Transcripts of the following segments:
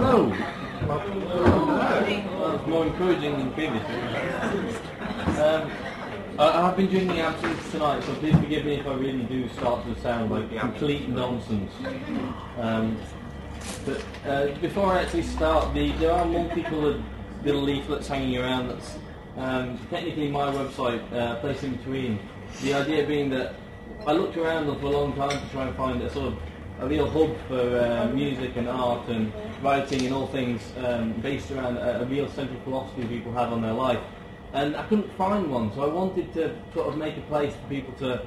Hello. Well, it's more encouraging than previously. Um, I, I've been drinking absinthe tonight, so please forgive me if I really do start to sound like complete nonsense. Um, but uh, before I actually start, the, there are more people multicoloured little leaflets hanging around. That's um, technically my website, uh, place in between. The idea being that I looked around for a long time to try and find a sort of a real hub for uh, music and art and writing and all things um, based around a, a, real central philosophy people have on their life. And I couldn't find one, so I wanted to sort of make a place for people to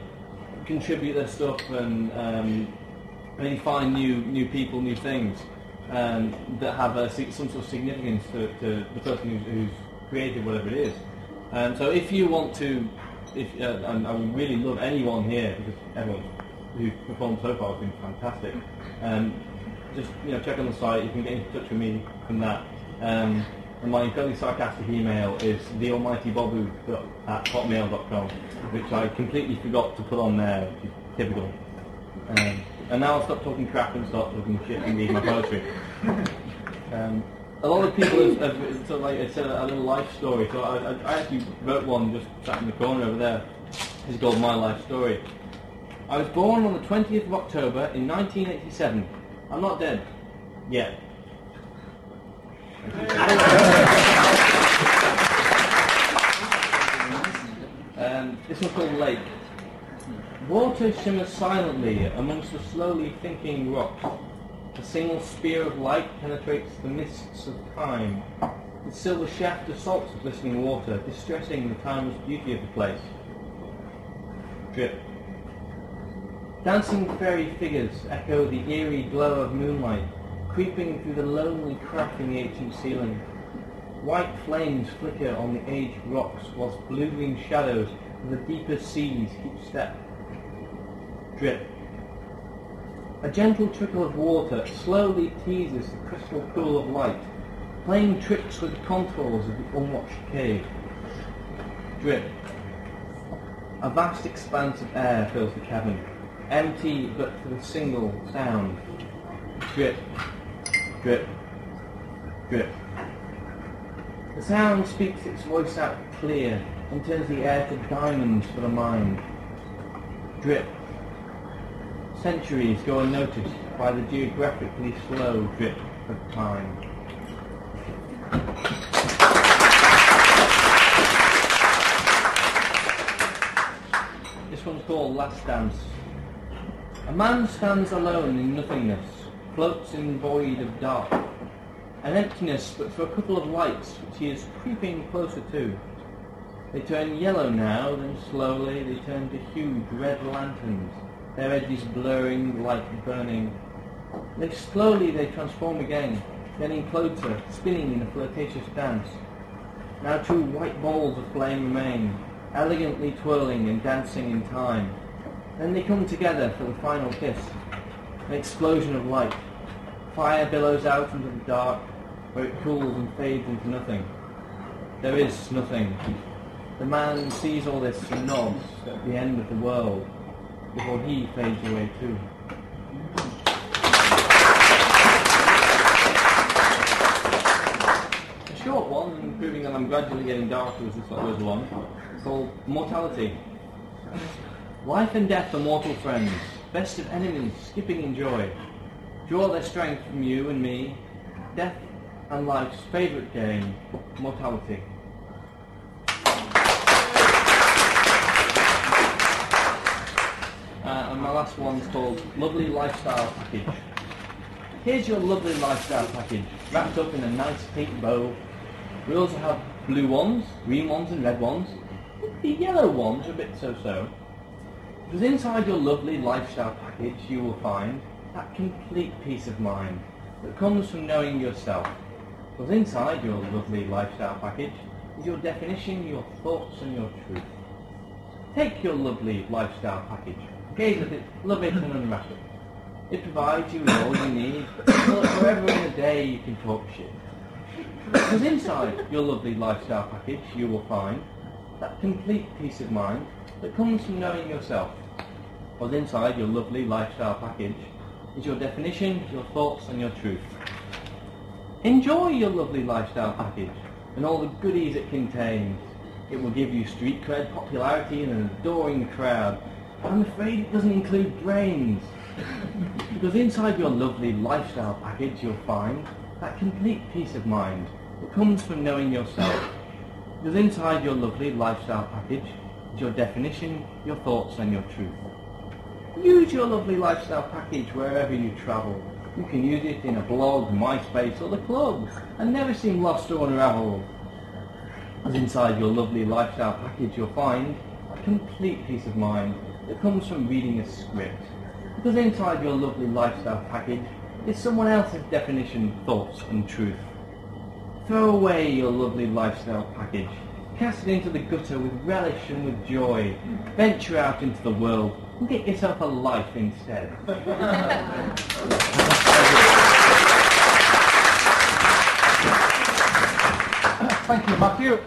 contribute their stuff and um, really find new new people, new things um, that have a, some sort of significance to, to the person who's, who's, created whatever it is. Um, so if you want to, if uh, and I would really love anyone here because everyone who's performed so far has been fantastic. Um, just you know, check on the site. You can get in touch with me from that. Um, and my incredibly sarcastic email is thealmightybobu at hotmail.com, which I completely forgot to put on there, which is typical. Um, and now I'll stop talking crap and start talking shit and read my poetry. Um, a lot of people have, have sort of like it's a, a, little life story. So I, I, I, actually wrote one just sat in the corner over there. It's called My Life Story. I was born on the 20th of October in 1987. I'm not dead. Yet. um, this one's called Lake. Water shimmers silently amongst the slowly thinking rocks. A single spear of light penetrates the mists of time. Its silver shaft assaults the glistening water, distressing the timeless beauty of the place. Drip. Dancing fairy figures echo the eerie glow of moonlight, creeping through the lonely crack in the ancient ceiling. White flames flicker on the aged rocks, whilst blue-green shadows of the deeper seas keep step drip. A gentle trickle of water slowly teases the crystal pool of light, playing tricks with the contours of the unwatched cave. Drip. A vast expanse of air fills the cavern, empty but for a single sound. Drip, drip, drip. The sound speaks its voice out clear and turns the air to diamonds for the mind. Drip, centuries go unnoticed by the geographically slow drip of time. This one's called Last Dance. A man stands alone in nothingness, floats in void of dark. An emptiness but for a couple of lights which he is creeping closer to. They turn yellow now, then slowly they turn to huge red lanterns their edges blurring, like burning. Then slowly they transform again, getting closer, spinning in a flirtatious dance. Now two white balls of flame remain, elegantly twirling and dancing in time. Then they come together for the final kiss. An explosion of light. Fire billows out into the dark, where it cools and fades into nothing. There is nothing. The man sees all this and nods at the end of the world before he fades away too. A short one, proving that I'm gradually getting darker as this goes along, called Mortality. Life and death are mortal friends, best of enemies, skipping in joy. Draw their strength from you and me, death and life's favourite game, mortality. Uh, and my last one's called Lovely Lifestyle Package. Here's your lovely lifestyle package, wrapped up in a nice pink bow. We also have blue ones, green ones and red ones. The yellow ones are a bit so-so. Because inside your lovely lifestyle package you will find that complete peace of mind that comes from knowing yourself. Because inside your lovely lifestyle package is your definition, your thoughts and your truth. Take your lovely lifestyle package Gaze at it, love it and unwrap it. It provides you with all you need, so that forever in a day you can talk shit. Because inside your lovely lifestyle package you will find that complete peace of mind that comes from knowing yourself. Because inside your lovely lifestyle package is your definition, your thoughts and your truth. Enjoy your lovely lifestyle package and all the goodies it contains. It will give you street cred, popularity and an adoring crowd. But I'm afraid it doesn't include brains. because inside your lovely lifestyle package you'll find that complete peace of mind that comes from knowing yourself. Because inside your lovely lifestyle package is your definition, your thoughts and your truth. Use your lovely lifestyle package wherever you travel. You can use it in a blog, MySpace or the club and never seem lost or unraveled. As inside your lovely lifestyle package you'll find a complete peace of mind that comes from reading a script. Because inside your lovely lifestyle package is someone else's definition, thoughts and truth. Throw away your lovely lifestyle package. Cast it into the gutter with relish and with joy. Venture out into the world get yourself a life instead. Thank you, Matthew.